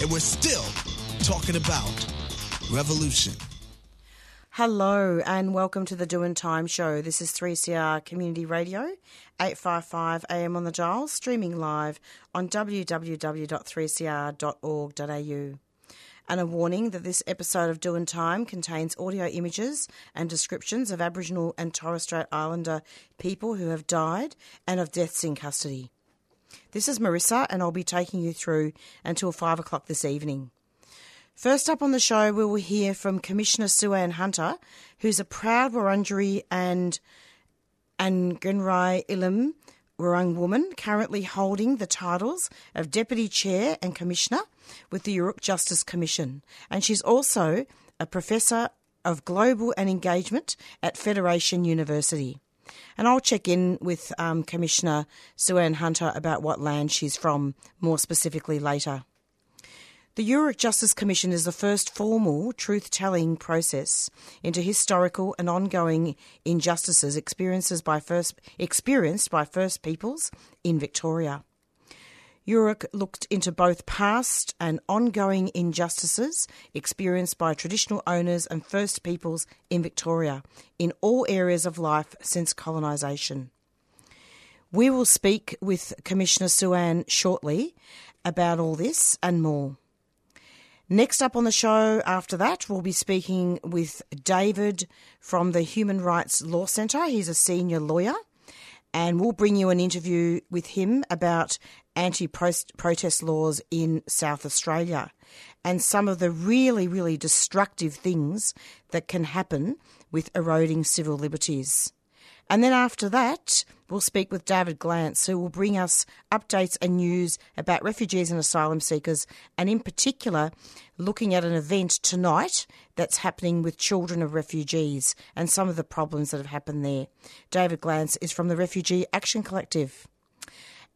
and we're still talking about revolution. Hello and welcome to the Doing Time Show. This is 3CR Community Radio, 855 AM on the dial, streaming live on www.3cr.org.au. And a warning that this episode of Doing Time contains audio images and descriptions of Aboriginal and Torres Strait Islander people who have died and of deaths in custody. This is Marisa, and I'll be taking you through until 5 o'clock this evening. First up on the show, we will hear from Commissioner Sue-Anne Hunter, who's a proud Wurundjeri and Ngurai Illum Wurrung woman, currently holding the titles of Deputy Chair and Commissioner with the Yoorrook Justice Commission. And she's also a Professor of Global and Engagement at Federation University. And I'll check in with um, Commissioner Sue-Anne Hunter about what land she's from more specifically later. The Yoorrook Justice Commission is the first formal truth telling process into historical and ongoing injustices experiences by first, experienced by First Peoples in Victoria. Yoorrook looked into both past and ongoing injustices experienced by traditional owners and First Peoples in Victoria in all areas of life since colonisation. We will speak with Commissioner Sue-Anne shortly about all this and more. Next up on the show after that, we'll be speaking with David from the Human Rights Law Centre. He's a senior lawyer, and we'll bring you an interview with him about anti protest laws in South Australia and some of the really, really destructive things that can happen with eroding civil liberties. And then after that, we'll speak with David Glanz, who will bring us updates and news about refugees and asylum seekers, and in particular, looking at an event tonight that's happening with children of refugees and some of the problems that have happened there. David Glanz is from the Refugee Action Collective.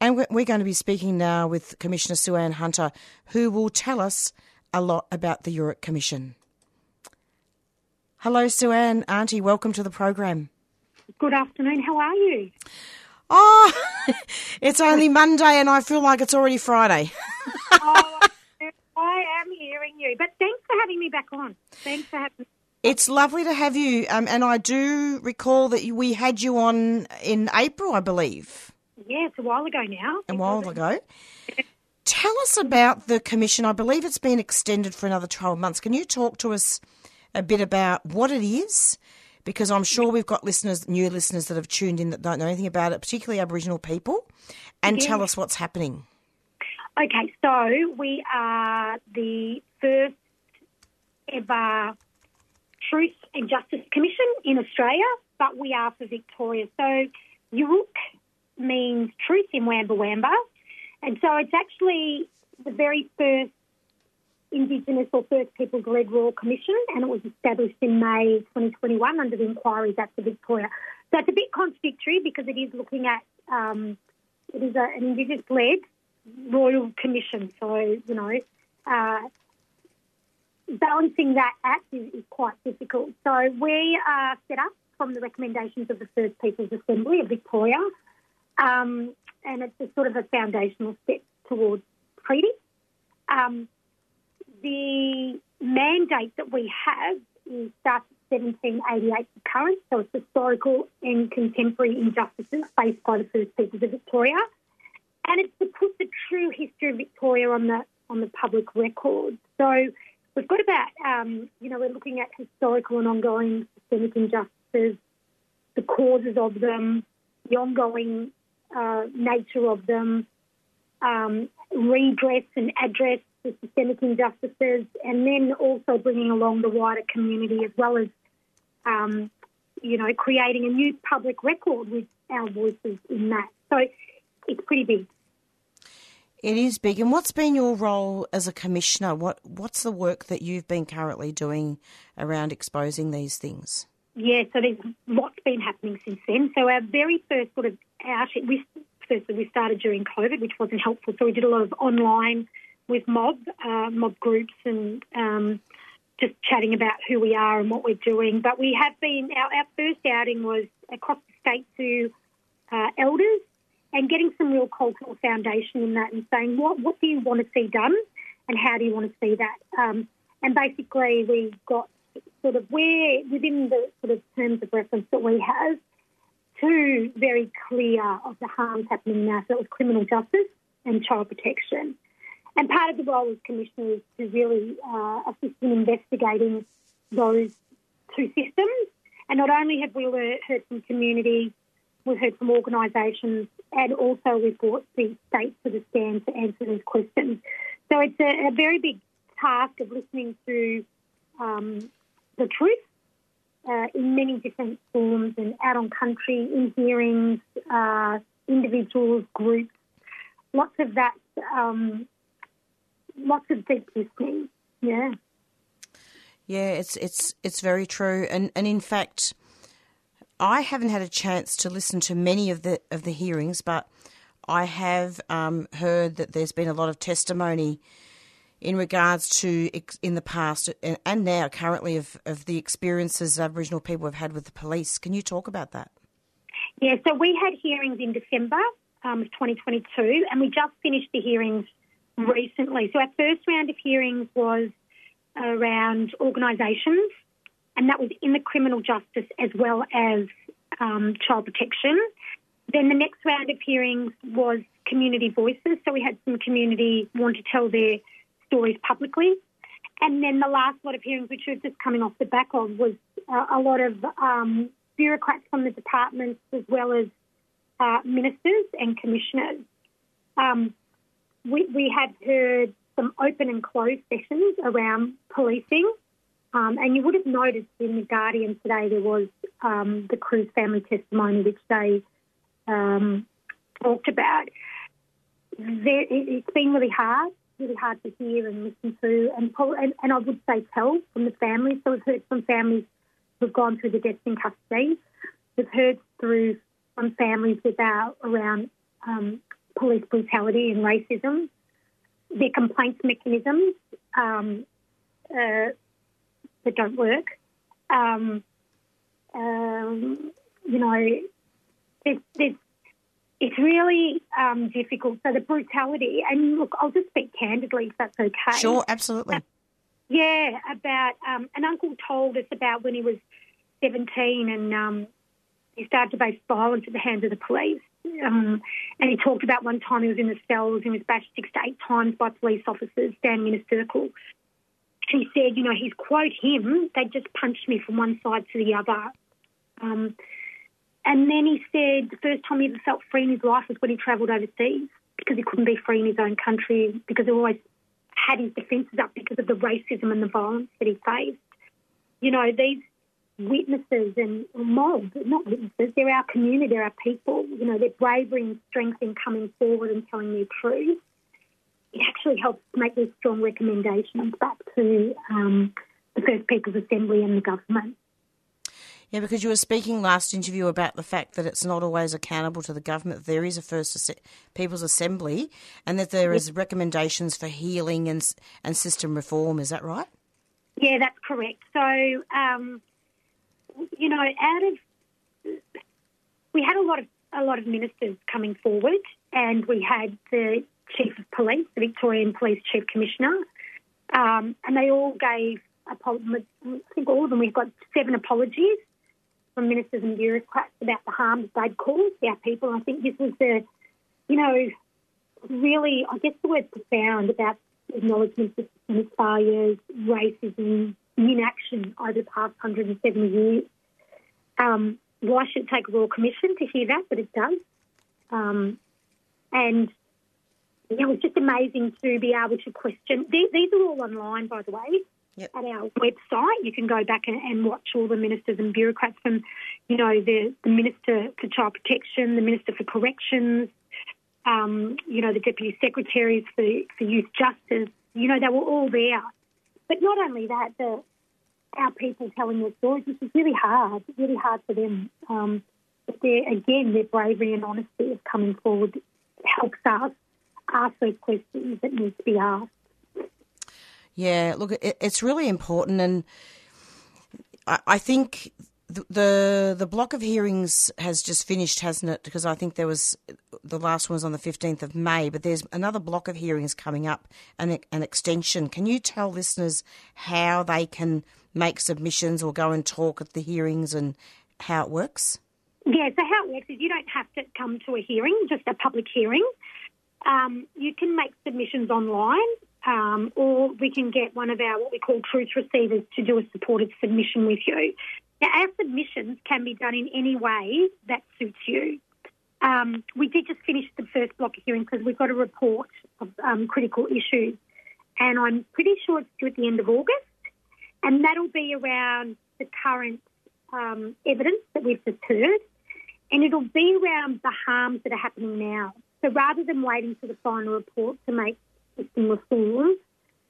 And we're going to be speaking now with Commissioner Sue-Anne Hunter, who will tell us a lot about the Yoorrook Commission. Hello, Sue-Anne. Auntie, welcome to the program. Good afternoon. How are you? Oh, it's only Monday and I feel like it's already Friday. oh, I am hearing you. But thanks for having me back on. Thanks for having me. It's lovely to have you. Um, and I do recall that we had you on in April, I believe. Yeah, it's a while ago now. A while ago. Tell us about the commission. I believe it's been extended for another 12 months. Can you talk to us a bit about what it is? Because I'm sure we've got listeners, new listeners that have tuned in that don't know anything about it, particularly Aboriginal people, and Yeah. tell us what's happening. Okay, so we are the first ever Truth and Justice Commission in Australia, but we are for Victoria. So Yoorrook means truth in Wamba Wamba, and so it's actually the very first Indigenous or First Peoples led Royal Commission, and it was established in May 2021 under the Inquiries Act of Victoria. So it's a bit contradictory because it is looking at um, it is a, an Indigenous led Royal Commission. So, you know, uh, balancing that act is, is quite difficult. So we are set up from the recommendations of the First Peoples Assembly of Victoria, um, and it's a sort of a foundational step towards treaty. Um, the mandate that we have is starts at 1788 to current, so it's historical and contemporary injustices faced by the First Peoples of Victoria and it's to put the true history of Victoria on the on the public record. So we've got about, um, you know, we're looking at historical and ongoing systemic injustices, the causes of them, the ongoing uh, nature of them, um, redress and address the systemic injustices, and then also bringing along the wider community as well as, um, you know, creating a new public record with our voices in that. So it's pretty big. It is big. And what's been your role as a commissioner? What What's the work that you've been currently doing around exposing these things? Yeah, so there's lots been happening since then. So our very first sort of out, we firstly we started during COVID, which wasn't helpful. So we did a lot of online with mob uh, mob groups and um, just chatting about who we are and what we're doing. But we have been our, our first outing was across the state to uh, elders and getting some real cultural foundation in that and saying what what do you want to see done and how do you want to see that. Um, and basically we got sort of where within the sort of terms of reference that we have two very clear of the harms happening now. So it was criminal justice and child protection. And part of the role as commissioner is to really uh, assist in investigating those two systems. And not only have we heard from community, we've heard from organisations, and also we've brought the state to the stand to answer these questions. So it's a, a very big task of listening to um, the truth uh, in many different forms and out on country, in hearings, uh, individuals, groups, lots of that, um, lots of deep listening. Yeah. Yeah, it's it's it's very true, and and in fact, I haven't had a chance to listen to many of the of the hearings, but I have um, heard that there's been a lot of testimony in regards to in the past and, and now currently of, of the experiences Aboriginal people have had with the police. Can you talk about that? Yeah, so we had hearings in December um, of 2022 and we just finished the hearings recently. So our first round of hearings was around organisations and that was in the criminal justice as well as um, child protection. Then the next round of hearings was community voices. So we had some community want to tell their stories publicly. And then the last lot of hearings, which was just coming off the back of, was uh, a lot of um, bureaucrats from the departments as well as uh, ministers and commissioners. Um, we, we had heard some open and closed sessions around policing. Um, and you would have noticed in The Guardian today there was um, the Cruz family testimony, which they um, talked about. There, it, it's been really hard really hard to hear and listen to, and, and, and I would say tell from the families. So we've heard from families who've gone through the deaths in custody. We've heard through from families about around um, police brutality and racism, their complaints mechanisms um, uh, that don't work. Um, um you know, there's, there's it's really um, difficult. So the brutality, and look, I'll just speak candidly if that's okay. Sure, absolutely. Uh, yeah, about um, an uncle told us about when he was 17 and um, he started to face violence at the hands of the police. Um, and he talked about one time he was in the cells and was bashed six to eight times by police officers standing in a circle. He said, you know, he's quote him, they just punched me from one side to the other. Um, and then he said the first time he ever felt free in his life was when he travelled overseas because he couldn't be free in his own country because he always had his defences up because of the racism and the violence that he faced. You know, these witnesses and mob, not witnesses, they're our community, they're our people. You know, their bravery and strength in coming forward and telling their truth. It actually helps make these strong recommendations back to um, the First Peoples Assembly and the government. Yeah, because you were speaking last interview about the fact that it's not always accountable to the government. There is a First People's Assembly, and that there is recommendations for healing and and system reform. Is that right? Yeah, that's correct. So, um, you know, out of we had a lot of a lot of ministers coming forward, and we had the chief of police, the Victorian Police Chief Commissioner, um, and they all gave. I think all of them. We've got seven apologies from ministers and bureaucrats about the harms they'd caused our people. I think this was the, you know, really, I guess the word profound about acknowledgement of failures, racism, inaction over the past 170 years. Um, why should it take a royal commission to hear that? But it does. Um, and it was just amazing to be able to question. These, these are all online, by the way, Yep. at our website. You can go back and, and watch all the ministers and bureaucrats from, you know, the, the Minister for Child Protection, the Minister for Corrections, um, you know, the Deputy Secretaries for, for Youth Justice. You know, they were all there. But not only that, the, our people telling their stories, which is really hard, really hard for them. Um, but again, their bravery and honesty of coming forward helps us ask those questions that need to be asked. Yeah, look, it, it's really important, and I think the, the block of hearings has just finished, hasn't it? Because I think there was the last one was on the fifteenth of May, but there's another block of hearings coming up, an an extension. Can you tell listeners how they can make submissions or go and talk at the hearings and how it works? Yeah, so how it works is you don't have to come to a hearing, just a public hearing. Um, you can make submissions online, um, or we can get one of our what we call truth receivers to do a supported submission with you. Now, our submissions can be done in any way that suits you. Um, we did just finish the first block of hearings because we've got a report of um, critical issues, and I'm pretty sure it's due at the end of August, and that'll be around the current um, evidence that we've just heard, and it'll be around the harms that are happening now. So rather than waiting for the final report to make system reforms,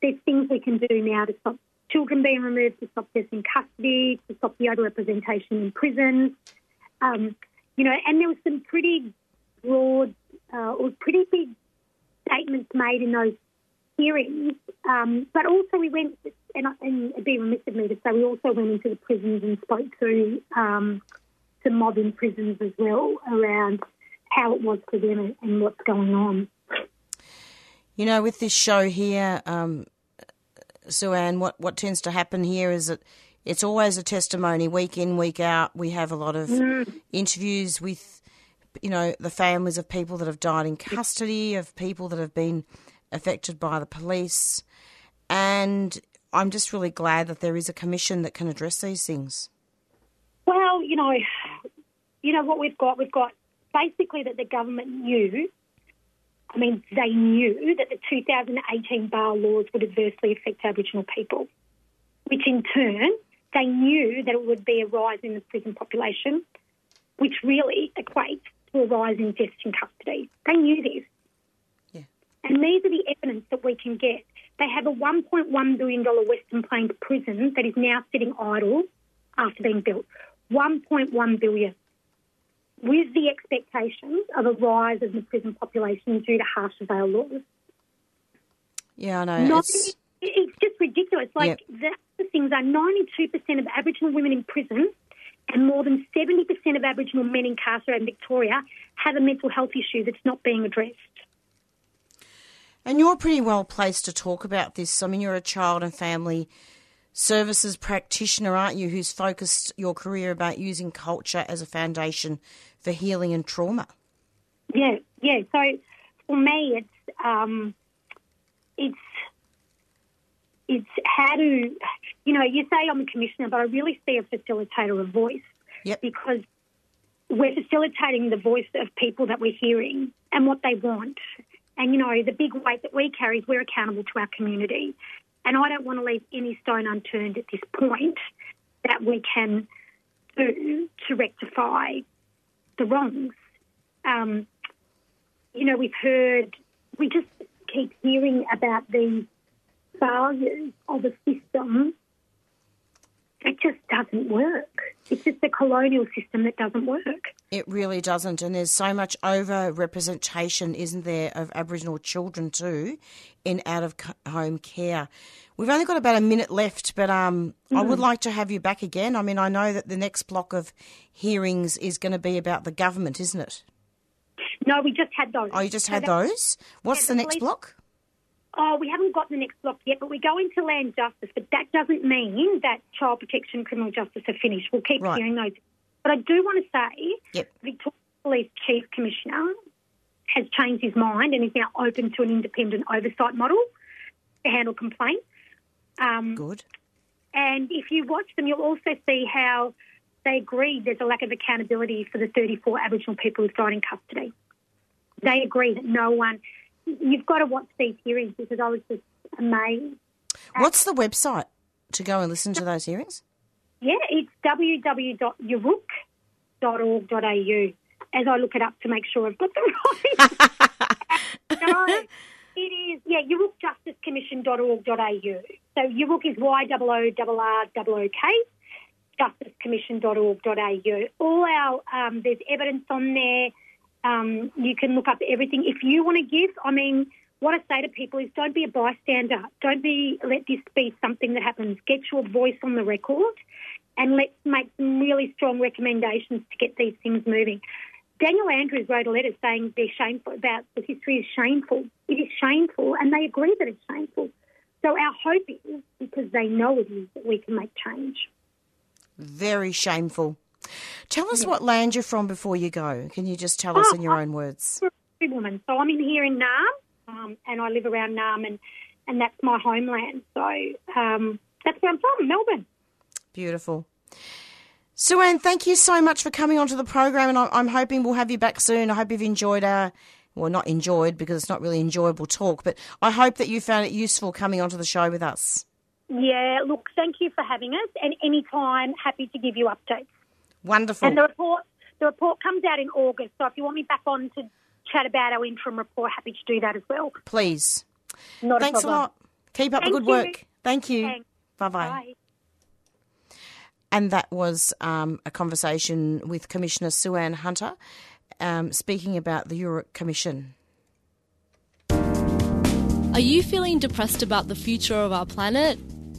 there's things we can do now to stop children being removed, to stop deaths in custody, to stop the overrepresentation in prisons. Um, you know, and there was some pretty broad uh, or pretty big statements made in those hearings. Um, but also we went, and, and it'd be remiss of me to say, we also went into the prisons and spoke to um, some mob in prisons as well around how it was for them and, and what's going on. You know, with this show here, um, Sue-Anne, what, what tends to happen here is that it's always a testimony week in, week out. We have a lot of mm. interviews with, you know, the families of people that have died in custody, of people that have been affected by the police. And I'm just really glad that there is a commission that can address these things. Well, you know, you know what we've got. We've got basically that the government knew. I mean, they knew that the 2018 bail laws would adversely affect Aboriginal people, which in turn they knew that it would be a rise in the prison population, which really equates to a rise in deaths in custody. They knew this. Yeah. And these are the evidence that we can get. They have a $1.1 billion Western Plains prison that is now sitting idle after being built. 1.1 billion. With the expectations of a rise in the prison population due to harsher bail laws. Yeah, I know. Not, It's, it's just ridiculous. Like the other things are 92% of Aboriginal women in prison and more than 70% of Aboriginal men incarcerated in Victoria have a mental health issue that's not being addressed. and you're pretty well placed to talk about this. I mean, you're a child and family services practitioner, aren't you, who's focused your career about using culture as a foundation for healing and trauma? Yeah, yeah. So for me, it's um, it's it's how to, you know, you say I'm a commissioner, but I really see a facilitator of voice Yep. because we're facilitating the voice of people that we're hearing and what they want. And you know, the big weight that we carry is we're accountable to our community, and I don't want to leave any stone unturned at this point that we can do to rectify the wrongs. Um, you know, we've heard, we just keep hearing about these failures of a system that just doesn't work. It's just a colonial system that doesn't work. It really doesn't, and there's so much over representation, isn't there, of Aboriginal children too, in out of home care. We've only got about a minute left, but um, I would like to have you back again. I mean, I know that the next block of hearings is going to be about the government, isn't it? No, we just had those. Oh, you just had those. What's yeah, the the next police- block? Oh, we haven't got the next block yet, but we go into land justice. But that doesn't mean that child protection and criminal justice are finished. We'll keep Right. hearing those. But I do want to say, Yep. Victoria Police Chief Commissioner has changed his mind and is now open to an independent oversight model. to handle complaints. Um, Good. and if you watch them, you'll also see how they agree there's a lack of accountability for the 34 Aboriginal people who've died in custody. They agree that no one. You've got to watch these hearings because I was just amazed. What's the website to go and listen to those hearings? Yeah, it's www.yoorrook.org.au. As I look it up to make sure I've got the right. no, it is, yeah, yoorrookjusticecommission.org.au. So Yoorrook is Y-O-O-R-R-O-K, justicecommission.org.au. All our, um, there's evidence on there. Um, you can look up everything. If you want to give, I mean, what I say to people is don't be a bystander. Don't be, let this be something that happens. Get your voice on the record and let's make some really strong recommendations to get these things moving. Daniel Andrews wrote a letter saying they're shameful about the history is shameful. It is shameful, and they agree that it's shameful. So our hope is because they know it is that we can make change. Very shameful. Tell us what land you're from before you go. Can you just tell us Oh, in your own words? A woman, so I'm in here in Naarm, um, and I live around Naarm, and and that's my homeland. So um, that's where I'm from, Melbourne. Beautiful. Sue-Anne, thank you so much for coming onto the program, and I- I'm hoping we'll have you back soon. I hope you've enjoyed our, well, not enjoyed because it's not really enjoyable talk, but I hope that you found it useful coming onto the show with us. Yeah, look, thank you for having us, and anytime, happy to give you updates. Wonderful. And the report, the report comes out in August. So if you want me back on to chat about our interim report, happy to do that as well. Please. Not Thanks a problem. lot. Keep up Thank the good you. work. Thank you. Thanks. Bye-bye. Bye. And that was um, a conversation with Commissioner Sue-Anne Hunter um, speaking about the Yoorrook Commission. Are you feeling depressed about the future of our planet?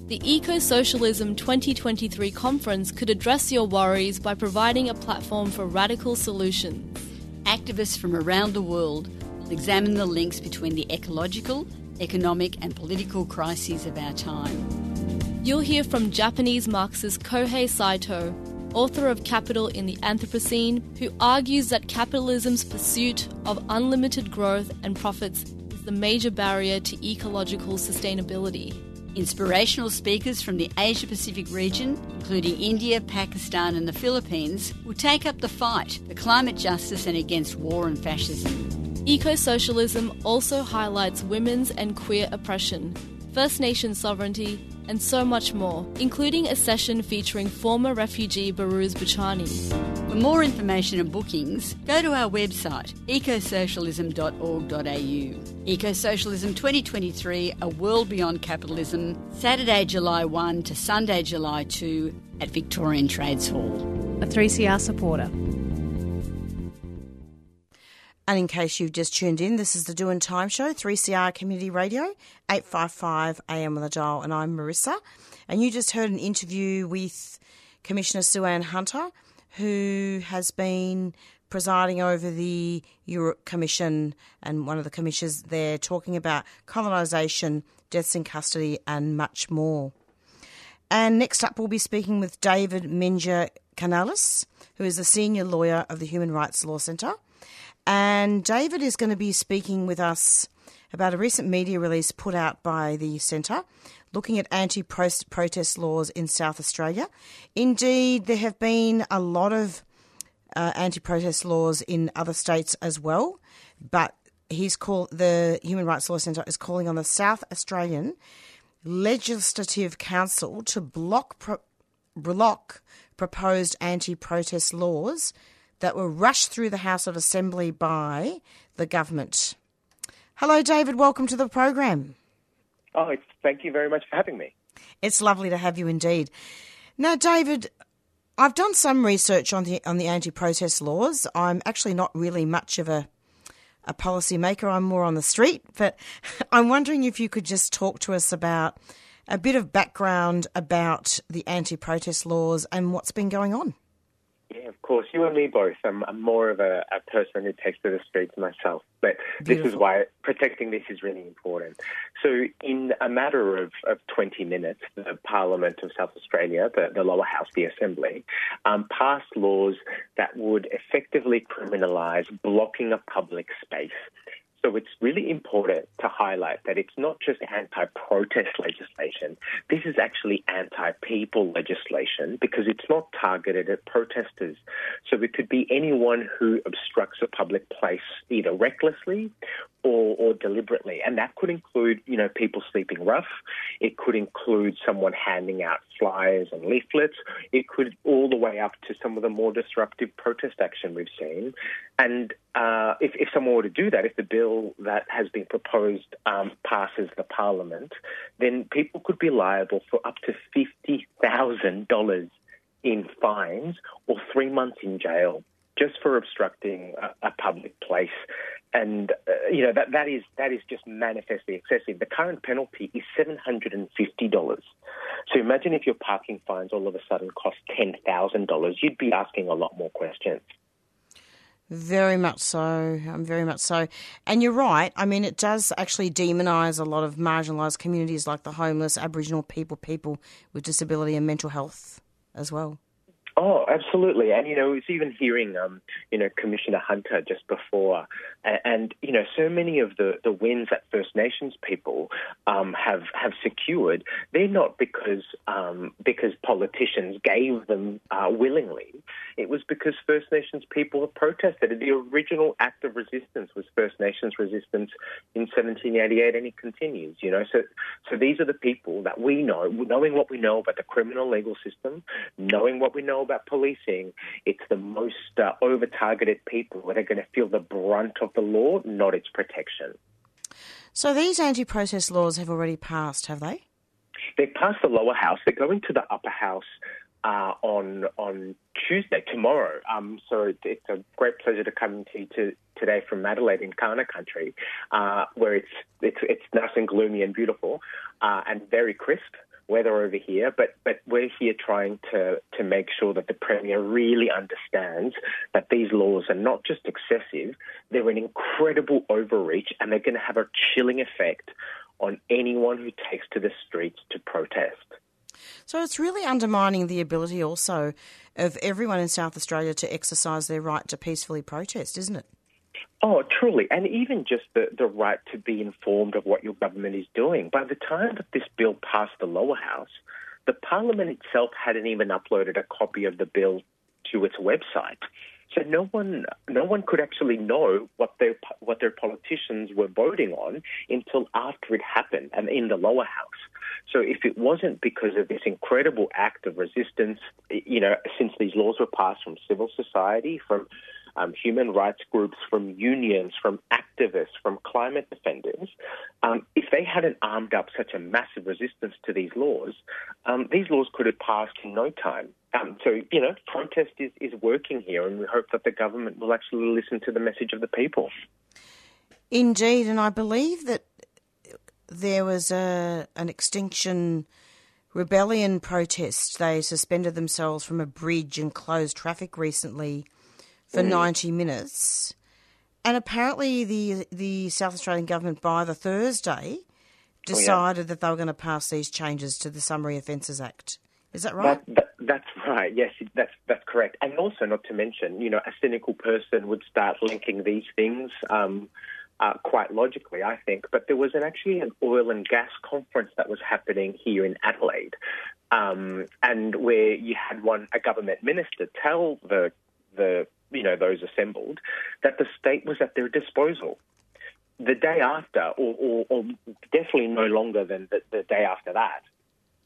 The Eco Socialism 2023 conference could address your worries by providing a platform for radical solutions. Activists from around the world will examine the links between the ecological, economic, and political crises of our time. You'll hear from Japanese Marxist Kohei Saito, author of Capital in the Anthropocene, who argues that capitalism's pursuit of unlimited growth and profits is the major barrier to ecological sustainability. Inspirational speakers from the Asia Pacific region, including India, Pakistan, and the Philippines, will take up the fight for climate justice and against war and fascism. Eco socialism also highlights women's and queer oppression, First Nation sovereignty, and so much more, including a session featuring former refugee Behrouz Boochani. For more information and bookings, go to our website ecosocialism.org.au. Ecosocialism 2023, A World Beyond Capitalism, Saturday, July 1 to Sunday, July 2 at Victorian Trades Hall. a 3CR supporter. And in case you've just tuned in, this is the Doing Time Show, 3CR Community Radio, 855 AM on the dial, and I'm Marisa. And you just heard an interview with Commissioner Sue-Anne Hunter, who has been presiding over the Yoorrook Commission and one of the commissioners there talking about colonisation, deaths in custody, and much more. And next up, we'll be speaking with David Minja Canales, who is the senior lawyer of the Human Rights Law Centre. And David is going to be speaking with us about a recent media release put out by the Centre looking at anti protest laws in South Australia. Indeed, there have been a lot of uh, anti protest laws in other states as well, but he's called the Human Rights Law Centre is calling on the South Australian Legislative Council to block pro- block proposed anti-protest laws that were rushed through the House of Assembly by the government. Hello, David. Welcome to the program. Oh, it's, thank you very much for having me. It's lovely to have you indeed. Now, David, I've done some research on the on the anti-protest laws. I'm actually not really much of a a policy maker. I'm more on the street, but I'm wondering if you could just talk to us about a bit of background about the anti-protest laws and what's been going on. Yeah, of course. You and me both. I'm, I'm more of a, a person who takes to the streets myself. But this is why protecting this is really important. So, in a matter of, of 20 minutes, the Parliament of South Australia, the, the lower house, the Assembly, um, passed laws that would effectively criminalise blocking a public space. So it's really important to highlight that it's not just anti protest legislation, this is actually anti people legislation because it's not targeted at protesters. So it could be anyone who obstructs a public place either recklessly or, or deliberately. And that could include, you know, people sleeping rough. It could include someone handing out flyers and leaflets. It could all the way up to some of the more disruptive protest action we've seen. And uh, if, if someone were to do that, if the bill that has been proposed um, passes the parliament, then people could be liable for up to $50,000 in fines or three months in jail just for obstructing a, a public place. And uh, you know that that is that is just manifestly excessive. The current penalty is seven hundred and fifty dollars. So imagine if your parking fines all of a sudden cost ten thousand dollars, you'd be asking a lot more questions. Very much so. Um, very much so. And you're right. I mean, it does actually demonise a lot of marginalised communities like the homeless, Aboriginal people, people with disability and mental health as well. Oh, absolutely. And, you know, it's even hearing, um, you know, Commissioner Hunter just before. And, and, you know, so many of the, the wins that First Nations people um, have have secured, they're not because um, because politicians gave them uh, willingly. It was because First Nations people have protested. The original act of resistance was First Nations resistance in 1788, and it continues, you know. So, so these are the people that we know, knowing what we know about the criminal legal system, knowing what we know about policing, it's the most uh, over targeted people that are going to feel the brunt of the law, not its protection. So these anti protest laws have already passed, have they? They passed the lower house. They're going to the upper house uh, on on Tuesday, tomorrow. Um, so it, it's a great pleasure to come to you to, today from Adelaide in Kaurna country, uh, where it's, it's it's nice and gloomy and beautiful uh, and very crisp weather over here, but, but we're here trying to, to make sure that the Premier really understands that these laws are not just excessive, they're an incredible overreach and they're going to have a chilling effect on anyone who takes to the streets to protest. So it's really undermining the ability also of everyone in South Australia to exercise their right to peacefully protest, isn't it? Oh, truly. And even just the, the right to be informed of what your government is doing. By the time that this bill passed the lower house, the parliament itself hadn't even uploaded a copy of the bill to its website. So no one, no one could actually know what their what their politicians were voting on until after it happened and in the lower house. So if it wasn't because of this incredible act of resistance, you know, since these laws were passed from civil society, from um, human rights groups, from unions, from activists, from climate defenders, um, if they hadn't armed up such a massive resistance to these laws, um, these laws could have passed in no time. Um, so, you know, protest is, is working here, and we hope that the government will actually listen to the message of the people. Indeed, and I believe that there was a an extinction rebellion protest. They suspended themselves from a bridge and closed traffic recently for mm. 90 minutes. And apparently, the the South Australian government by the Thursday decided oh, yeah. that they were going to pass these changes to the Summary Offences Act. Is that right? That, that, that's right. Yes, that's that's correct. And also, not to mention, you know, a cynical person would start linking these things um, uh, quite logically, I think. But there was an, actually an oil and gas conference that was happening here in Adelaide, um, and where you had one a government minister tell the the you know, those assembled, that the state was at their disposal. The day after, or, or, or definitely no longer than the, the day after that,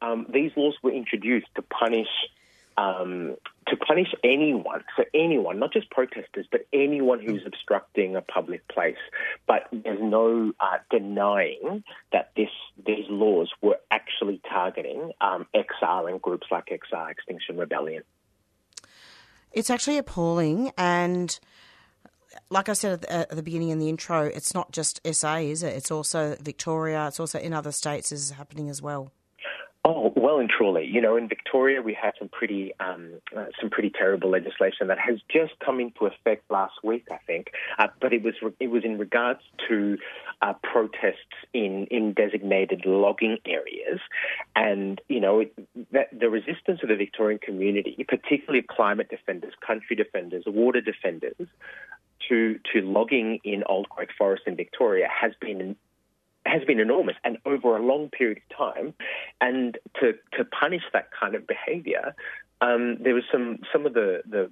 um, these laws were introduced to punish um, to punish anyone, so anyone, not just protesters, but anyone who's obstructing a public place. But there's no uh, denying that this these laws were actually targeting um, XR and groups like XR Extinction Rebellion. It's actually appalling. And like I said at the, at the, beginning in the intro, it's not just SA, is it? It's also Victoria. It's also in other states is happening as well. Oh, well and truly. You know, in Victoria, we had some pretty um, uh, some pretty terrible legislation that has just come into effect last week, I think. Uh, but it was it was in regards to uh, protests in in designated logging areas, and you know it, that, the resistance of the Victorian community, particularly climate defenders, country defenders, water defenders, to to logging in old growth forests in Victoria has been has been enormous and over a long period of time. And to to punish that kind of behaviour, um, there was some some of the the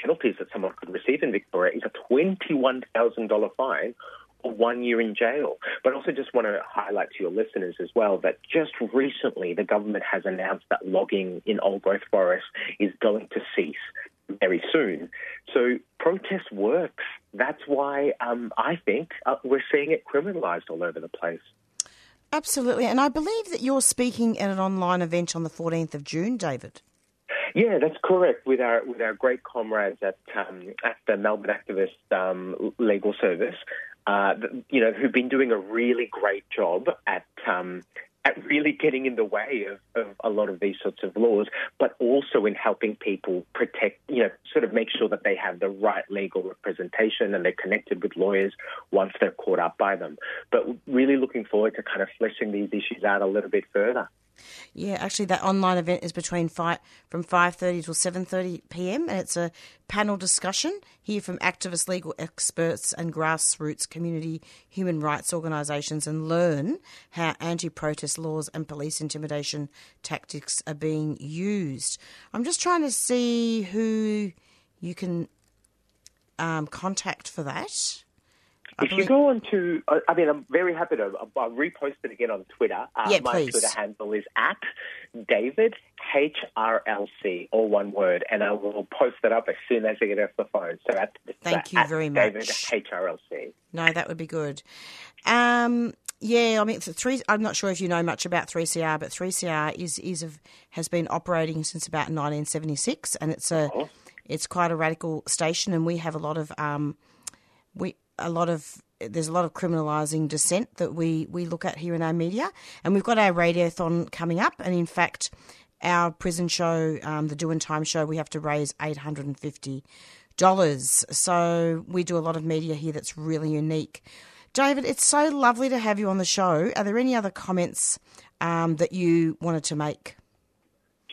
penalties that someone could receive in Victoria is a twenty one thousand dollar fine or one year in jail. But also just want to highlight to your listeners as well that just recently the government has announced that logging in old growth forests is going to cease very soon. So protest works. That's why um, I think uh, we're seeing it criminalised all over the place. Absolutely. And I believe that you're speaking at an online event on the 14th of June, David. Yeah, that's correct. With our with our great comrades at um, at the Melbourne Activist um, Legal Service, uh, you know, who've been doing a really great job at um, at really getting in the way of, of a lot of these sorts of laws, but also in helping people protect, you know, sort of make sure that they have the right legal representation and they're connected with lawyers once they're caught up by them. But really looking forward to kind of fleshing these issues out a little bit further. Yeah, actually, that online event is between five from five thirty till seven thirty p.m. and it's a panel discussion here from activist legal experts and grassroots community human rights organisations, and learn how anti-protest laws and police intimidation tactics are being used. I'm just trying to see who you can um, contact for that. If you go on to, I mean, I'm very happy to I'll repost it again on Twitter. Uh, yeah, my please. Twitter handle is at David HRLC, all one word, and I will post it up as soon as I get off the phone. So at, Thank so you very David much. HRLC. No, that would be good. Um, yeah, I mean, three. I'm not sure if you know much about 3CR, but 3CR is is of, has been operating since about 1976, and it's a it's quite a radical station, and we have a lot of um, we a lot of there's a lot of criminalising dissent that we we look at here in our media, and we've got our radiothon coming up, and in fact, our prison show, um, the and Time show, we have to raise eight hundred and fifty dollars. So we do a lot of media here that's really unique. David, it's so lovely to have you on the show. Are there any other comments um, that you wanted to make?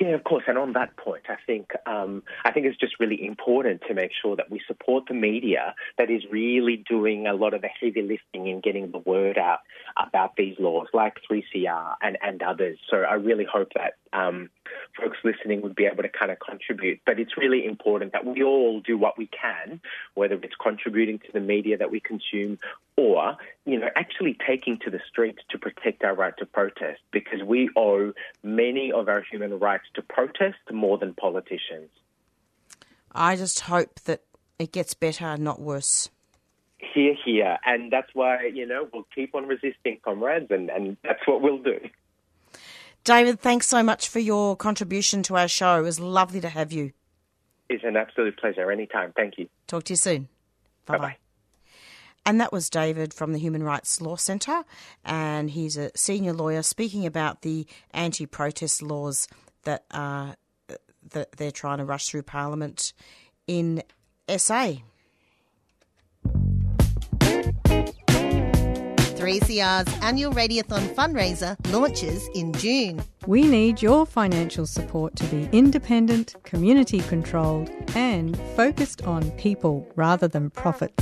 Yeah, of course. And on that point, I think um, I think it's just really important to make sure that we support the media that is really doing a lot of the heavy lifting in getting the word out about these laws, like 3CR and, and others. So I really hope that um, folks listening would be able to kind of contribute. But it's really important that we all do what we can, whether it's contributing to the media that we consume or, you know, actually taking to the streets to protect our right to protest because we owe many of our human rights to protest more than politicians. I just hope that it gets better, not worse. Here, here. And that's why, you know, we'll keep on resisting, comrades, and, and that's what we'll do. David, thanks so much for your contribution to our show. It was lovely to have you. It's an absolute pleasure. Anytime. Thank you. Talk to you soon. Bye bye. And that was David from the Human Rights Law Centre, and he's a senior lawyer speaking about the anti-protest laws that are that they're trying to rush through Parliament in SA. 3CR's annual Radiothon fundraiser launches in June. We need your financial support to be independent, community controlled, and focused on people rather than profits.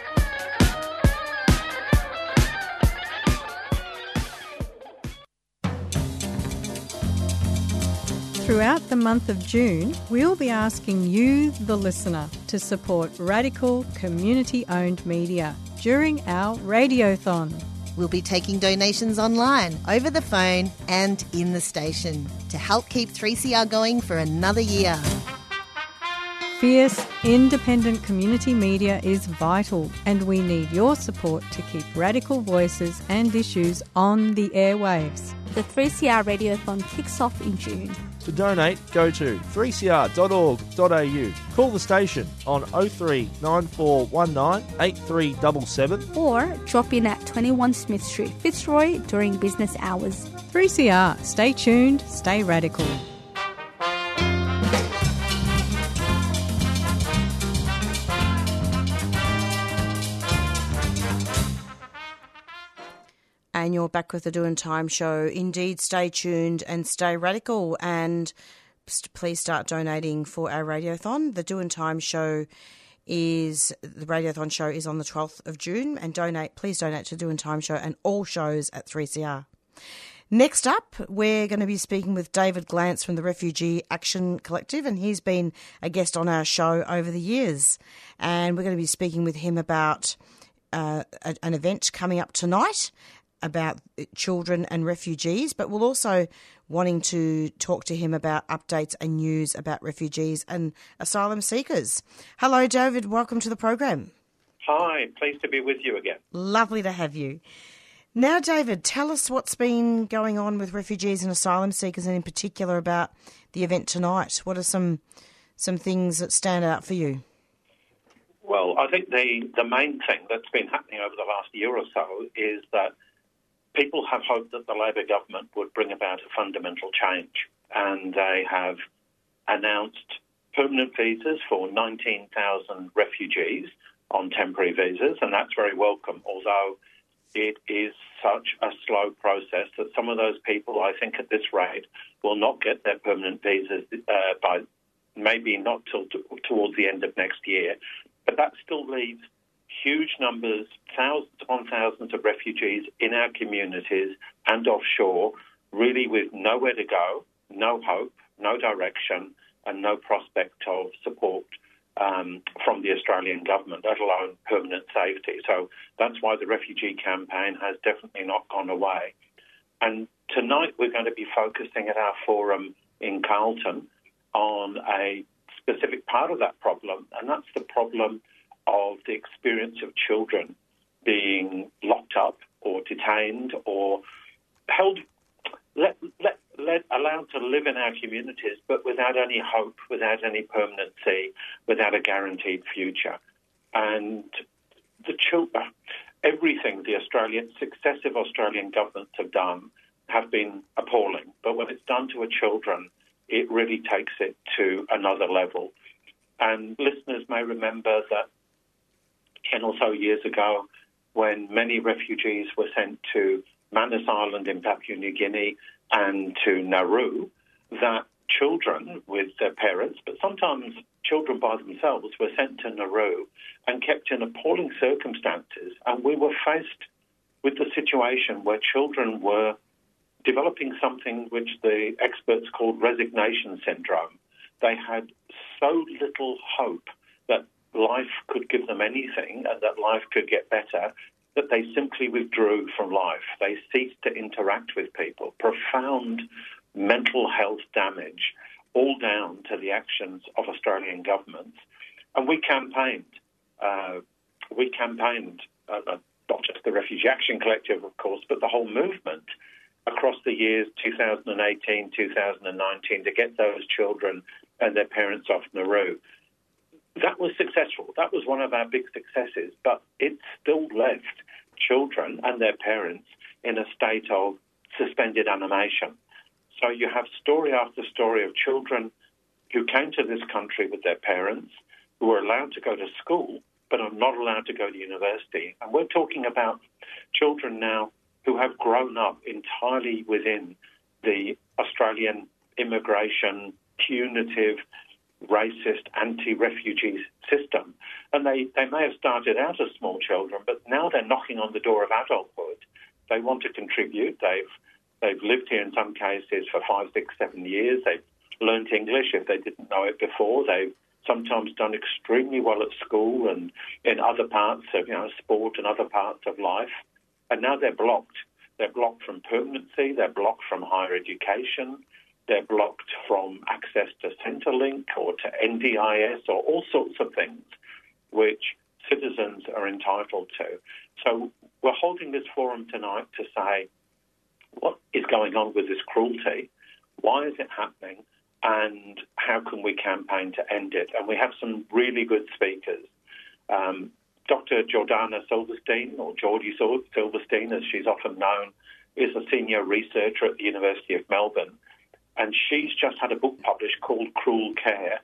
Throughout the month of June, we'll be asking you, the listener, to support radical, community owned media during our Radiothon. We'll be taking donations online, over the phone, and in the station to help keep 3CR going for another year. Fierce, independent community media is vital, and we need your support to keep radical voices and issues on the airwaves. The 3CR Radiothon kicks off in June. To donate, go to 3cr.org.au. Call the station on 03 8377 or drop in at 21 Smith Street, Fitzroy during business hours. 3CR. Stay tuned, stay radical. And you're back with the Doing Time show. Indeed, stay tuned and stay radical. And please start donating for our radiothon. The Doing Time show is the radiothon show is on the 12th of June. And donate, please donate to Doing Time show and all shows at 3CR. Next up, we're going to be speaking with David Glanz from the Refugee Action Collective, and he's been a guest on our show over the years. And we're going to be speaking with him about uh, an event coming up tonight about eh, children and refugees, but we're also wanting to talk to him about updates and news about refugees and asylum seekers. Hello, David. Welcome to the program. Hi, pleased to be with you again. Lovely to have you. Now, David, tell us what's been going on with refugees and asylum seekers, and in particular about the event tonight. What are some some things that stand out for you? Well, I think the, the main thing that's been happening over the last year or so is that people have hoped that the Labor government would bring about a fundamental change, and they have announced permanent visas for 19,000 refugees on temporary visas, and that's very welcome, although it is such a slow process that some of those people, I think, at this rate, will not get their permanent visas uh, by maybe not till t- towards the end of next year. But that still leaves huge numbers, thousands upon thousands of refugees in our communities and offshore, really with nowhere to go, no hope, no direction, and no prospect of support um, from the Australian government, let alone permanent safety. So that's why the refugee campaign has definitely not gone away. And tonight we're going to be focusing at our forum in Carlton on a specific part of that problem, and that's the problem of the experience of children being locked up or detained or held, let, let, let, allowed to live in our communities, but without any hope, without any permanency, without a guaranteed future. And the children, everything the Australian successive Australian governments have done have been appalling. But when it's done to a children, it really takes it to another level. And listeners may remember that 10 or so years ago, when many refugees were sent to Manus Island in Papua New Guinea and to Nauru, that children with their parents, but sometimes children by themselves, were sent to Nauru and kept in appalling circumstances. And we were faced with the situation where children were developing something which the experts called resignation syndrome. They had so little hope life could give them anything and that life could get better that they simply withdrew from life. They ceased to interact with people. Profound mental health damage, all down to the actions of Australian governments. And we campaigned. Uh, we campaigned, uh, not just the Refugee Action Collective, of course, but the whole movement across the years 2018, 2019 to get those children and their parents off Nauru. That was successful. That was one of our big successes, but it still left children and their parents in a state of suspended animation. So you have story after story of children who came to this country with their parents, who were allowed to go to school, but are not allowed to go to university. And we're talking about children now who have grown up entirely within the Australian immigration punitive, racist, anti-refugee system. And they, they may have started out as small children, but now they're knocking on the door of adulthood. They want to contribute. They've they've lived here in some cases for five, six, seven years. They've learned English if they didn't know it before. They've sometimes done extremely well at school and in other parts of you know sport and other parts of life. And now they're blocked. They're blocked from permanency. They're blocked from higher education. They're blocked from access to Centrelink or to NDIS or all sorts of things which citizens are entitled to. So we're holding this forum tonight to say what is going on with this cruelty? Why is it happening? And how can we campaign to end it? And we have some really good speakers. Um, Dr. Jordana Silverstein, or Jordy Silverstein, as she's often known, is a senior researcher at the University of Melbourne. And she's just had a book published called Cruel Care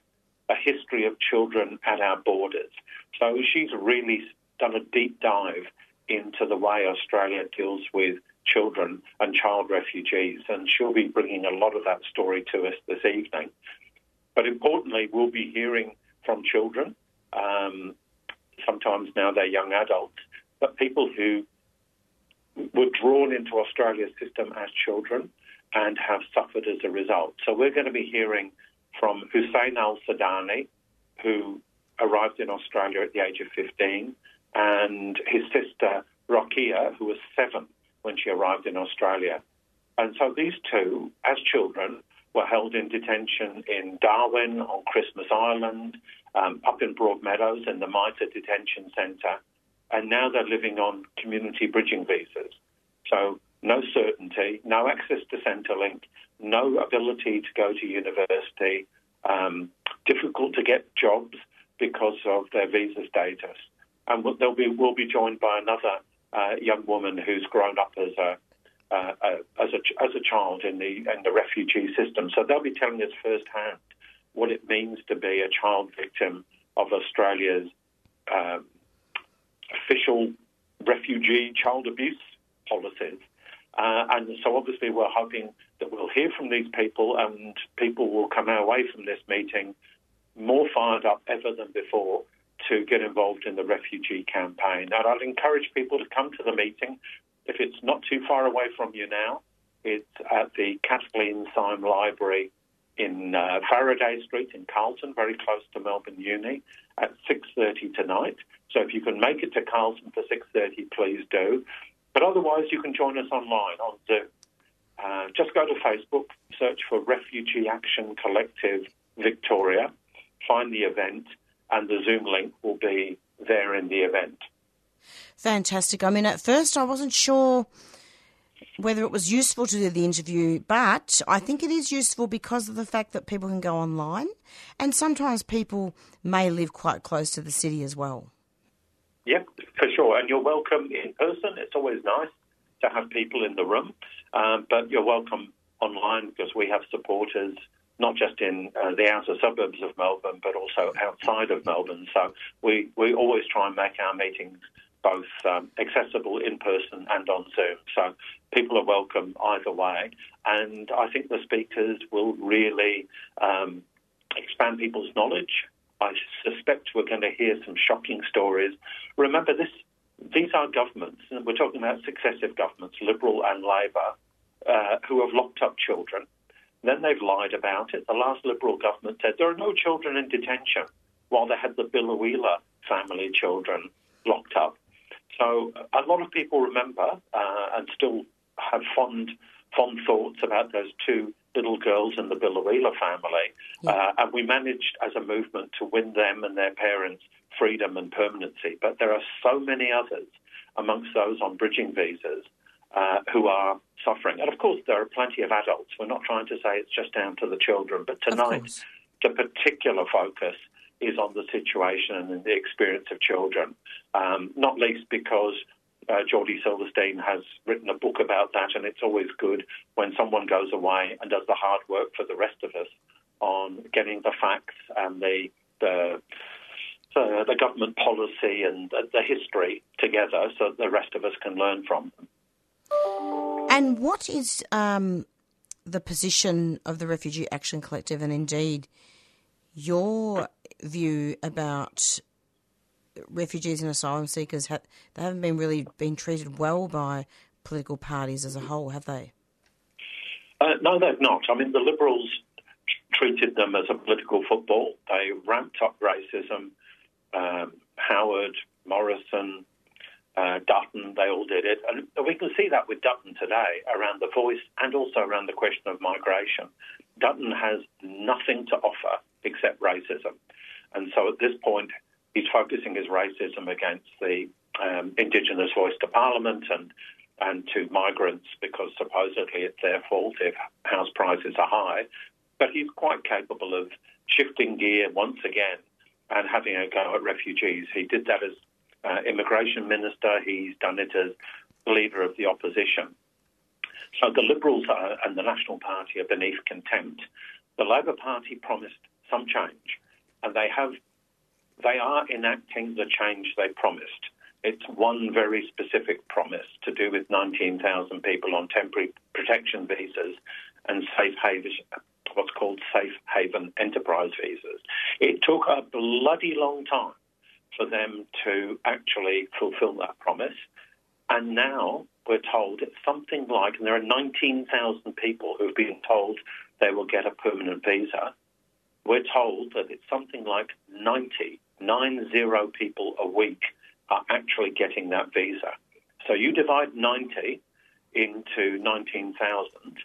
A History of Children at Our Borders. So she's really done a deep dive into the way Australia deals with children and child refugees, and she'll be bringing a lot of that story to us this evening. But importantly, we'll be hearing from children. Um, sometimes now they're young adults, but people who were drawn into Australia's system as children and have suffered as a result. So we're going to be hearing from Hussein Al Sadani, who arrived in Australia at the age of 15, and his sister Rokia, who was seven when she arrived in Australia. And so these two, as children, were held in detention in Darwin, on Christmas Island, um, up in Broadmeadows in the MITA Detention Centre, and now they're living on community bridging visas. So no certainty, no access to Centrelink, no ability to go to university, um, difficult to get jobs because of their visa status. And they'll be, we'll be joined by another uh, young woman who's grown up as a, uh, uh, as a as a child in the in the refugee system. So they'll be telling us firsthand what it means to be a child victim of Australia's um, official refugee child abuse policies. Uh, and so obviously we're hoping that we'll hear from these people and people will come away from this meeting more fired up ever than before to get involved in the refugee campaign. And I'd encourage people to come to the meeting. If it's not too far away from you now, it's at the Kathleen Syme Library in uh, Faraday Street in Carlton, very close to Melbourne Uni, at 6.30 tonight. So if you can make it to Carlton for 6.30, please do. But otherwise, you can join us online on Zoom. Uh, just go to Facebook, search for Refugee Action Collective Victoria, find the event, and the Zoom link will be there in the event. Fantastic. I mean, at first I wasn't sure whether it was useful to do the interview, but I think it is useful because of the fact that people can go online and sometimes people may live quite close to the city as well. Yep, for sure. And you're welcome in person. It's always nice to have people in the room, um, but you're welcome online because we have supporters not just in uh, the outer suburbs of Melbourne, but also outside of Melbourne. So we, we always try and make our meetings both um, accessible in person and on Zoom. So people are welcome either way. And I think the speakers will really um, expand people's knowledge. I suspect we're going to hear some shocking stories. Remember, this these are governments, and we're talking about successive governments, Liberal and Labor, uh, who have locked up children. Then they've lied about it. The last Liberal government said there are no children in detention, while they had the Biloela family children locked up. So a lot of people remember uh, and still have fond fond thoughts about those two little girls in the Biloela family. Yeah. Uh, and we managed as a movement to win them and their parents freedom and permanency. But there are so many others amongst those on bridging visas uh, who are suffering. And of course, there are plenty of adults. We're not trying to say it's just down to the children. But tonight, the particular focus is on the situation and the experience of children, um, not least because uh, Jordy Silverstein has written a book about that, and it's always good when someone goes away and does the hard work for the rest of us on getting the facts and the the, the, government policy and the, the history together, so that the rest of us can learn from them. And what is um, the position of the Refugee Action Collective, and indeed your view about refugees and asylum seekers, they haven't been really been treated well by political parties as a whole, have they? Uh, no, they've not. I mean, the Liberals treated them as a political football. They ramped up racism. Um, Howard, Morrison, uh, Dutton, they all did it. And we can see that with Dutton today around the voice and also around the question of migration. Dutton has nothing to offer except racism. And so at this point, he's focusing his racism against the um, Indigenous voice to Parliament and and to migrants because supposedly it's their fault if house prices are high. But he's quite capable of shifting gear once again and having a go at refugees. He did that as uh, immigration minister. He's done it as leader of the opposition. So the Liberals are, and the National Party are beneath contempt. The Labor Party promised some change, and they have. They are enacting the change they promised. It's one very specific promise to do with 19,000 people on temporary protection visas and safe haven, what's called safe haven enterprise visas. It took a bloody long time for them to actually fulfill that promise. And now we're told it's something like, and there are 19,000 people who've been told they will get a permanent visa. We're told that it's something like 90, nine zero people a week are actually getting that visa. So you divide 90 into 19,000,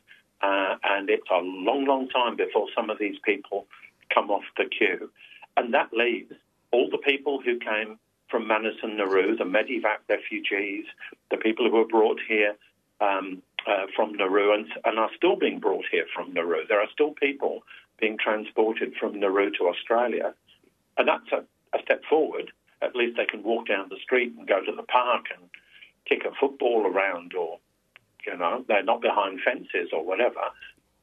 uh, and it's a long, long time before some of these people come off the queue. And that leaves all the people who came from Manus and Nauru, the Medevac refugees, the people who were brought here um, uh, from Nauru and, and, are still being brought here from Nauru. There are still people being transported from Nauru to Australia, and that's a, a step forward. At least they can walk down the street and go to the park and kick a football around, or you know, they're not behind fences or whatever.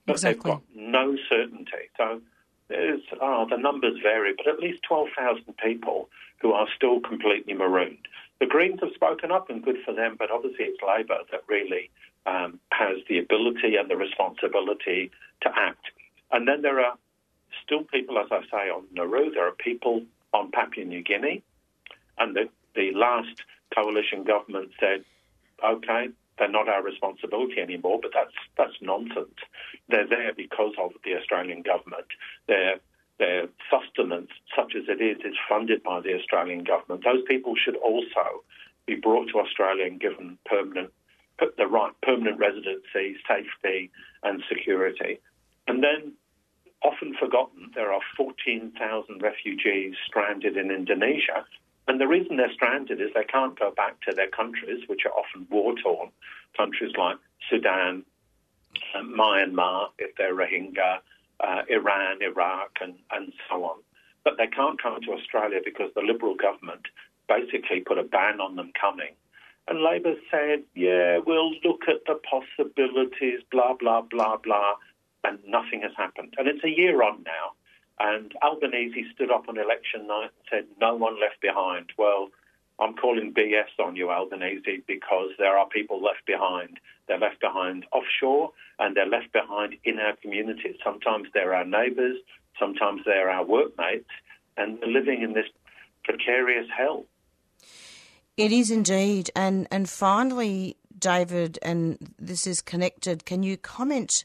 But exactly. they've got no certainty. So there's, oh, the numbers vary, but at least 12,000 people who are still completely marooned. The Greens have spoken up, and good for them, but obviously it's Labor that really um, has the ability and the responsibility to act. And then there are still people, as I say, on Nauru. There are people on Papua New Guinea, and the, the last coalition government said, okay, they're not our responsibility anymore, but that's that's nonsense. They're there because of the Australian government. Their their sustenance, such as it is, is funded by the Australian government. Those people should also be brought to Australia and given permanent the right permanent residency, safety, and security. And then, often forgotten, there are 14,000 refugees stranded in Indonesia and the reason they're stranded is they can't go back to their countries, which are often war torn, countries like Sudan, uh, Myanmar, if they're Rohingya, uh, Iran, Iraq, and, and so on. But they can't come to Australia because the Liberal government basically put a ban on them coming. And Labor said, yeah, we'll look at the possibilities, blah, blah, blah, blah. And nothing has happened. And it's a year on now. And Albanese stood up on election night and said, no one left behind. Well, I'm calling BS on you, Albanese, because there are people left behind. They're left behind offshore and they're left behind in our communities. Sometimes they're our neighbours, sometimes they're our workmates, and they're living in this precarious hell. It is indeed. And, and finally, David, and this is connected, can you comment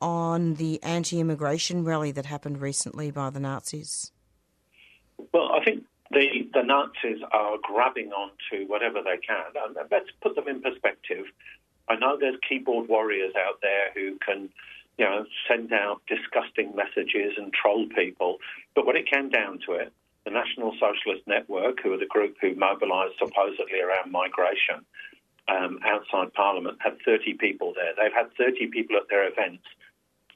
on the anti immigration rally that happened recently by the Nazis? Well, I think the, the Nazis are grabbing onto whatever they can. And let's put them in perspective. I know there's keyboard warriors out there who can, you know, send out disgusting messages and troll people. But when it came down to it, the National Socialist Network, who are the group who mobilised supposedly around migration um, outside Parliament, had 30 people there. They've had 30 people at their events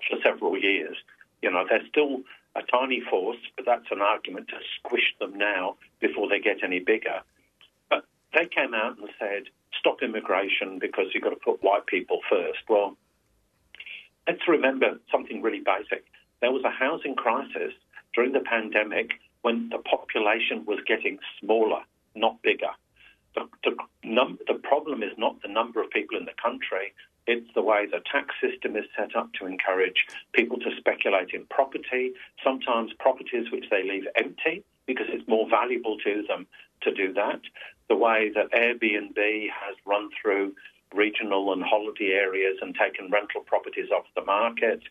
for several years. You know, they're still a tiny force, but that's an argument to squish them now before they get any bigger. But they came out and said, stop immigration because you've got to put white people first. Well, let's remember something really basic. There was a housing crisis during the pandemic when the population was getting smaller, not bigger. The, the, num- the problem is not the number of people in the country, it's the way the tax system is set up to encourage people to speculate in property, sometimes properties which they leave empty because it's more valuable to them to do that. The way that Airbnb has run through regional and holiday areas and taken rental properties off the market.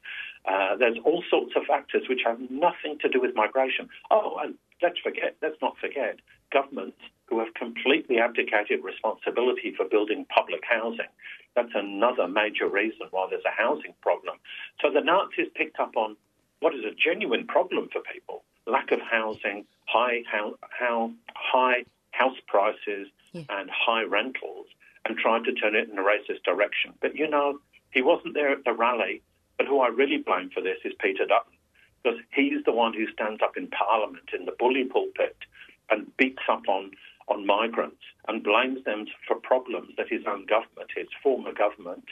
Uh, there's all sorts of factors which have nothing to do with migration. Oh, and let's forget, let's not forget, governments who have completely abdicated responsibility for building public housing. That's another major reason why there's a housing problem. So the Nazis picked up on what is a genuine problem for people lack of housing, high, how, how high house prices, yeah. and high rentals. and tried to turn it in a racist direction. But you know, he wasn't there at the rally. But who I really blame for this is Peter Dutton, because he's the one who stands up in Parliament in the bully pulpit and beats up on on migrants and blames them for problems that his own government, his former government,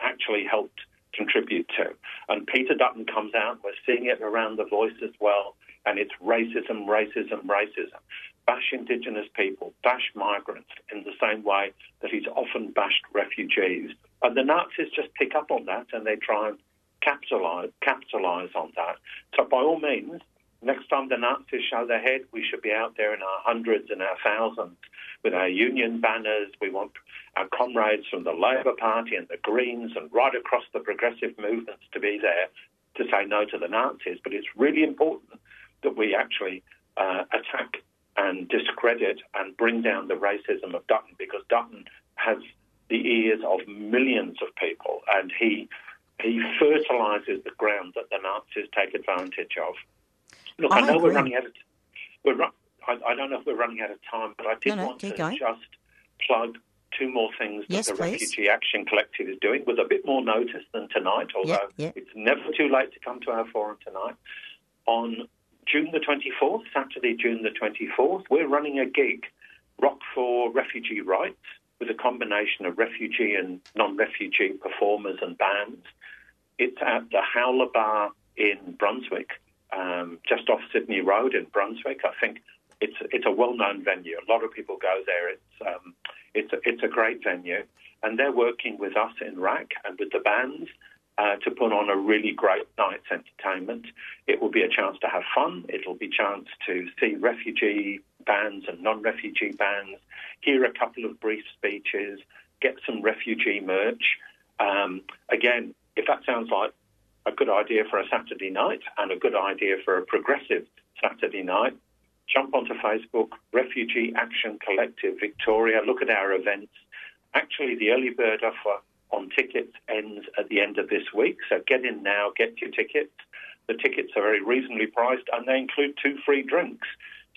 actually helped contribute to. And Peter Dutton comes out, we're seeing it around the voice as well, and it's racism, racism, racism. Bash Indigenous people, bash migrants in the same way that he's often bashed refugees. And the Nazis just pick up on that and they try and capitalize, capitalize on that. So by all means, next time the Nazis show their head, we should be out there in our hundreds and our thousands with our union banners. We want our comrades from the Labor Party and the Greens and right across the progressive movements to be there to say no to the Nazis. But it's really important that we actually uh, attack and discredit and bring down the racism of Dutton because Dutton has the ears of millions of people and he he fertilises the ground that the Nazis take advantage of. Look, I, I know agree. we're running out of we're I, I, don't know if we're running out of time, but I did no, no, want to going. just plug two more things that yes, the please. Refugee Action Collective is doing with a bit more notice than tonight, although yep, yep. it's never too late to come to our forum tonight. On June the 24th, Saturday, June the 24th, we're running a gig, Rock for Refugee Rights, with a combination of refugee and non refugee performers and bands. It's at the Howler Bar in Brunswick, um, just off Sydney Road in Brunswick. I think it's it's a well known venue. A lot of people go there. It's um, it's a, it's a great venue, and they're working with us in RAC and with the bands uh, to put on a really great night's entertainment. It will be a chance to have fun. It'll be a chance to see refugee bands and non-refugee bands, hear a couple of brief speeches, get some refugee merch. Um, again, if that sounds like a good idea for a Saturday night and a good idea for a progressive Saturday night, jump onto Facebook, Refugee Action Collective Victoria, look at our events. Actually, the early bird offer on tickets ends at the end of this week, so get in now, get your tickets. The tickets are very reasonably priced and they include two free drinks.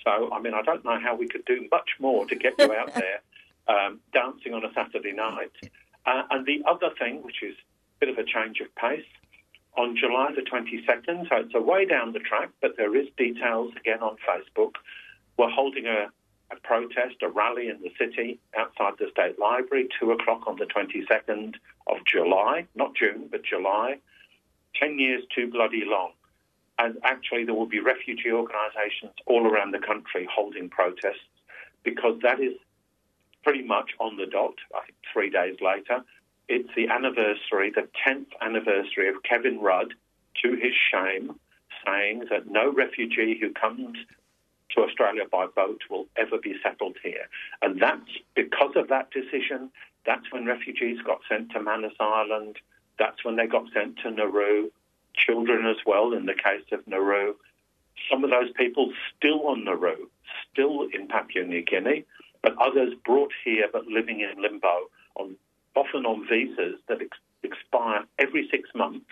So, I mean, I don't know how we could do much more to get you out there um, dancing on a Saturday night. Uh, and the other thing, which is a bit of a change of pace, on July the 22nd, so it's a way down the track, but there is details again on Facebook. We're holding a, a protest, a rally in the city outside the State Library, 2 o'clock on the 22nd of July, not June, but July. 10 years too bloody long. And actually, there will be refugee organisations all around the country holding protests because that is pretty much on the dot, I think three days later. It's the anniversary, the 10th anniversary of Kevin Rudd, to his shame, saying that no refugee who comes to Australia by boat will ever be settled here. And that's because of that decision. That's when refugees got sent to Manus Island. That's when they got sent to Nauru children as well, in the case of Nauru. Some of those people still on Nauru, still in Papua New Guinea, but others brought here but living in limbo, on, often on visas that ex- expire every six months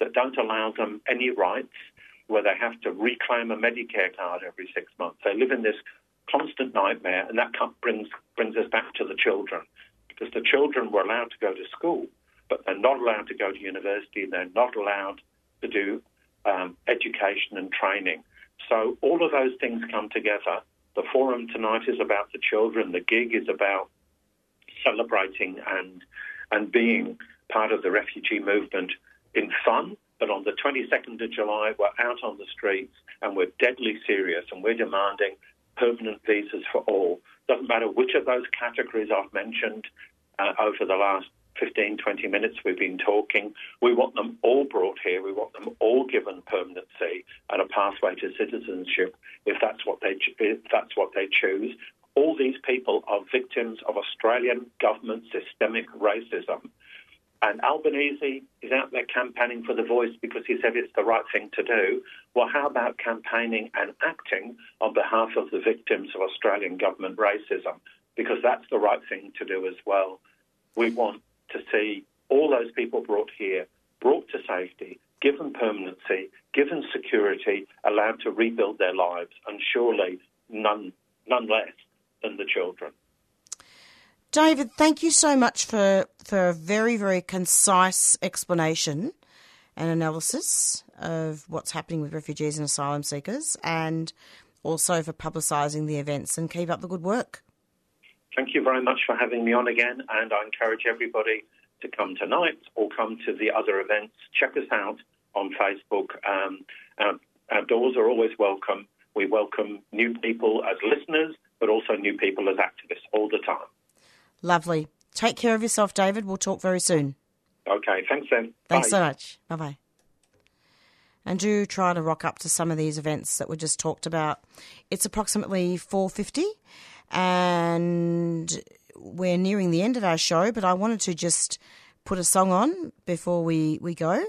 that don't allow them any rights, where they have to reclaim a Medicare card every six months. They live in this constant nightmare, and that brings brings us back to the children, because the children were allowed to go to school, but they're not allowed to go to university. and They're not allowed to do um, education and training. So all of those things come together. The forum tonight is about the children. The gig is about celebrating and and being part of the refugee movement in fun. But on the 22nd of July, we're out on the streets and we're deadly serious and we're demanding permanent visas for all. Doesn't matter which of those categories I've mentioned uh, over the last 15, 20 minutes we've been talking. We want them all brought here. We want them all given permanency and a pathway to citizenship if that's what they if that's what they choose. All these people are victims of Australian government systemic racism. And Albanese is out there campaigning for the voice because he said it's the right thing to do. Well, how about campaigning and acting on behalf of the victims of Australian government racism? Because that's the right thing to do as well. We want to see all those people brought here, brought to safety, given permanency, given security, allowed to rebuild their lives, and surely none, none less than the children. David, thank you so much for, for a very, very concise explanation and analysis of what's happening with refugees and asylum seekers and also for publicising the events and keep up the good work. Thank you very much for having me on again, and I encourage everybody to come tonight or come to the other events. Check us out on Facebook. Um, our, our doors are always welcome. We welcome new people as listeners, but also new people as activists all the time. Lovely. Take care of yourself, David. We'll talk very soon. Okay, thanks then. Thanks Bye. so much. Bye bye. And do try to rock up to some of these events that we just talked about. It's approximately four fifty, and we're nearing the end of our show. But I wanted to just put a song on before we we go,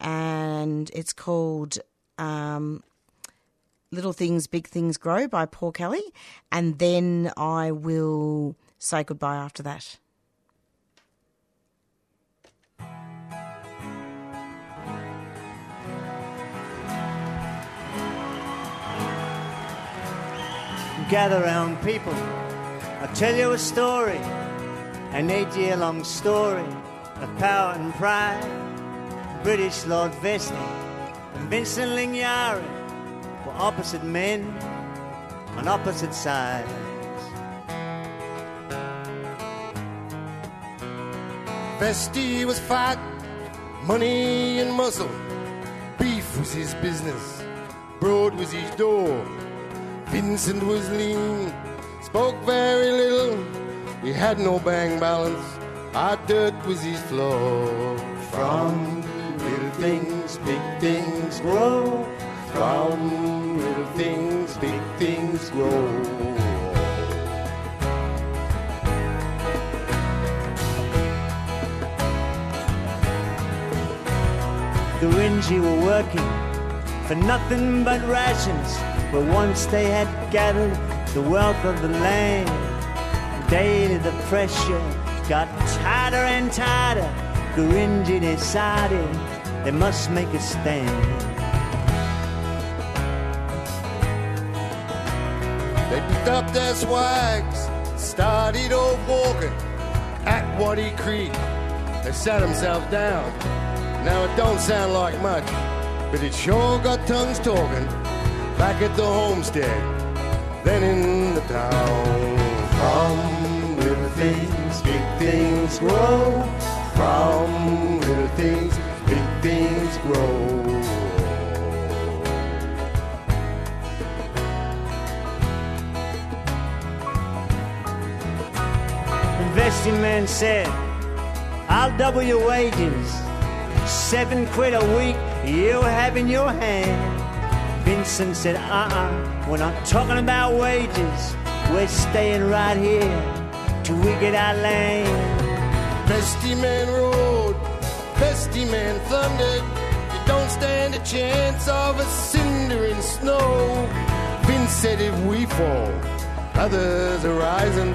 and it's called um, "Little Things, Big Things Grow" by Paul Kelly, and then I will say goodbye after that. gather round people. I'll tell you a story, an eight year long story of power and pride. British Lord Vestey and Vincent Lingiari were opposite men on opposite sides. Vestey was fat, money and muscle. Beef was his business, broad was his door. Vincent was lean, spoke very little. He had no bank balance. Our dirt was his floor. From little things, big things grow. From things, big things grow. Gurindji were working for nothing but rations. But once they had gathered the wealth of the land, daily the pressure got tighter and tighter. Gurindji decided they must make a stand. Picked up their swags, started off walking at Wattie Creek. They sat themselves down. Now it don't sound like much, but it sure got tongues talking back at the homestead, then in the town. From little things, big things grow. From little things, big things grow. Investing man said, I'll double your wages. Seven quid a week you'll have in your hand. Vincent said, uh uh, we're not talking about wages. We're staying right here till we get our land. Vestey man rode, Vestey man thundered. You don't stand a chance of a cinder in snow. Vince said if we fall, others are rising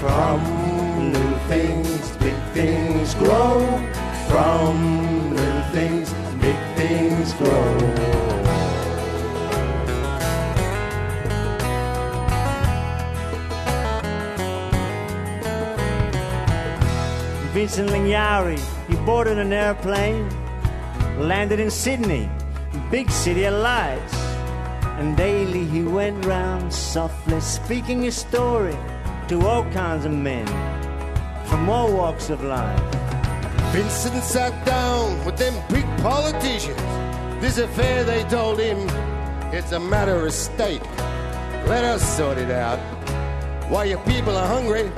From little things, big things grow. From little things, big things grow. Vincent Lingiari, he boarded an airplane, landed in Sydney, big city of lights. And daily he went round softly speaking his story to all kinds of men from all walks of life. Vincent sat down with them big politicians. This affair, they told him, it's a matter of state. Let us sort it out. While your people are hungry,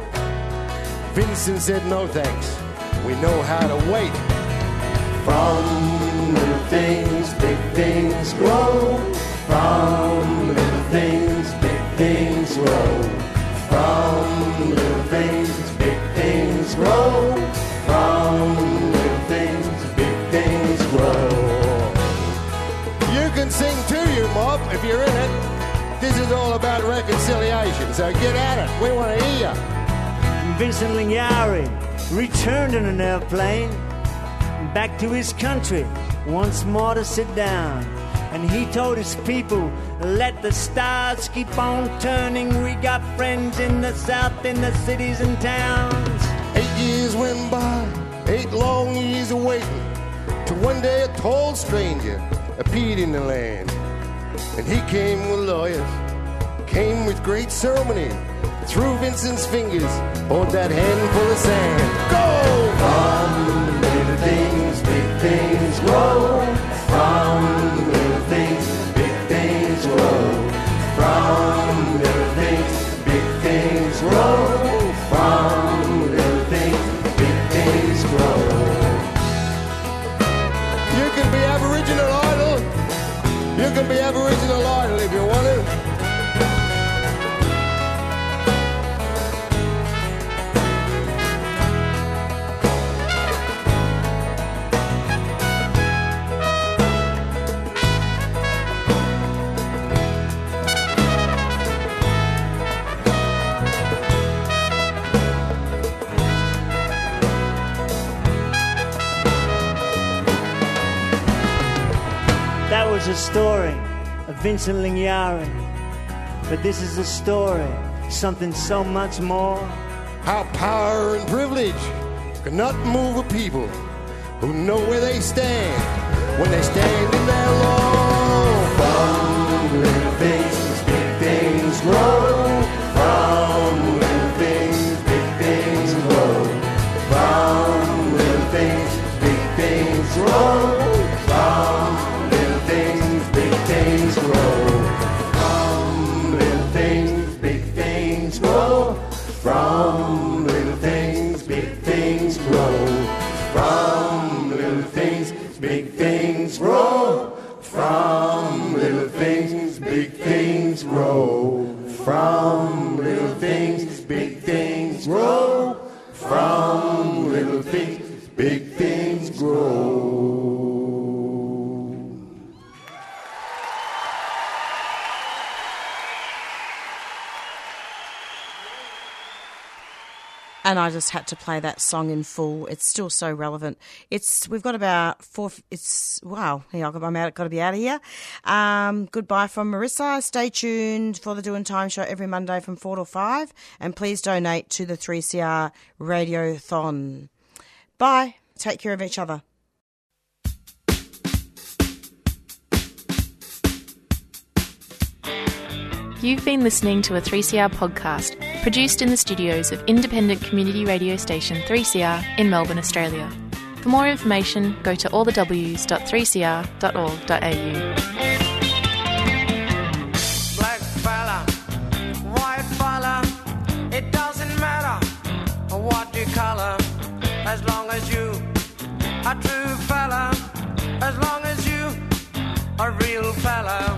Vincent said no thanks. We know how to wait. From little things, big things grow. From little things, big things grow. From little things, big things grow. From little things, big things grow. You can sing too, you mob, if you're in it. This is all about reconciliation, so get at it. We want to hear you. Vincent Lingiari returned in an airplane back to his country once more to sit down. And he told his people, let the stars keep on turning. We got friends in the south, in the cities and towns. Eight years went by, eight long years of waiting, till one day a tall stranger appeared in the land. And he came with lawyers, came with great ceremony, Through Vincent's fingers on that handful of sand. Go! From Vincent Lingiari. But this is a story, something so much more. How power and privilege cannot move a people who know where they stand when they stand in their law. From little and I just had to play that song in full. It's still so relevant. It's we've got about four. It's wow. Yeah, I'm out. Got to be out of here. Um, goodbye from Marisa. Stay tuned for the Doing Time show every Monday from four to five, and please donate to the 3CR Radiothon. Bye. Take care of each other. You've been listening to a 3CR podcast produced in the studios of independent community radio station 3CR in Melbourne, Australia. For more information, go to allthews.3cr.org.au. Black fella, white fella, it doesn't matter what you color, as long as you a true fella, as long as you a real fella.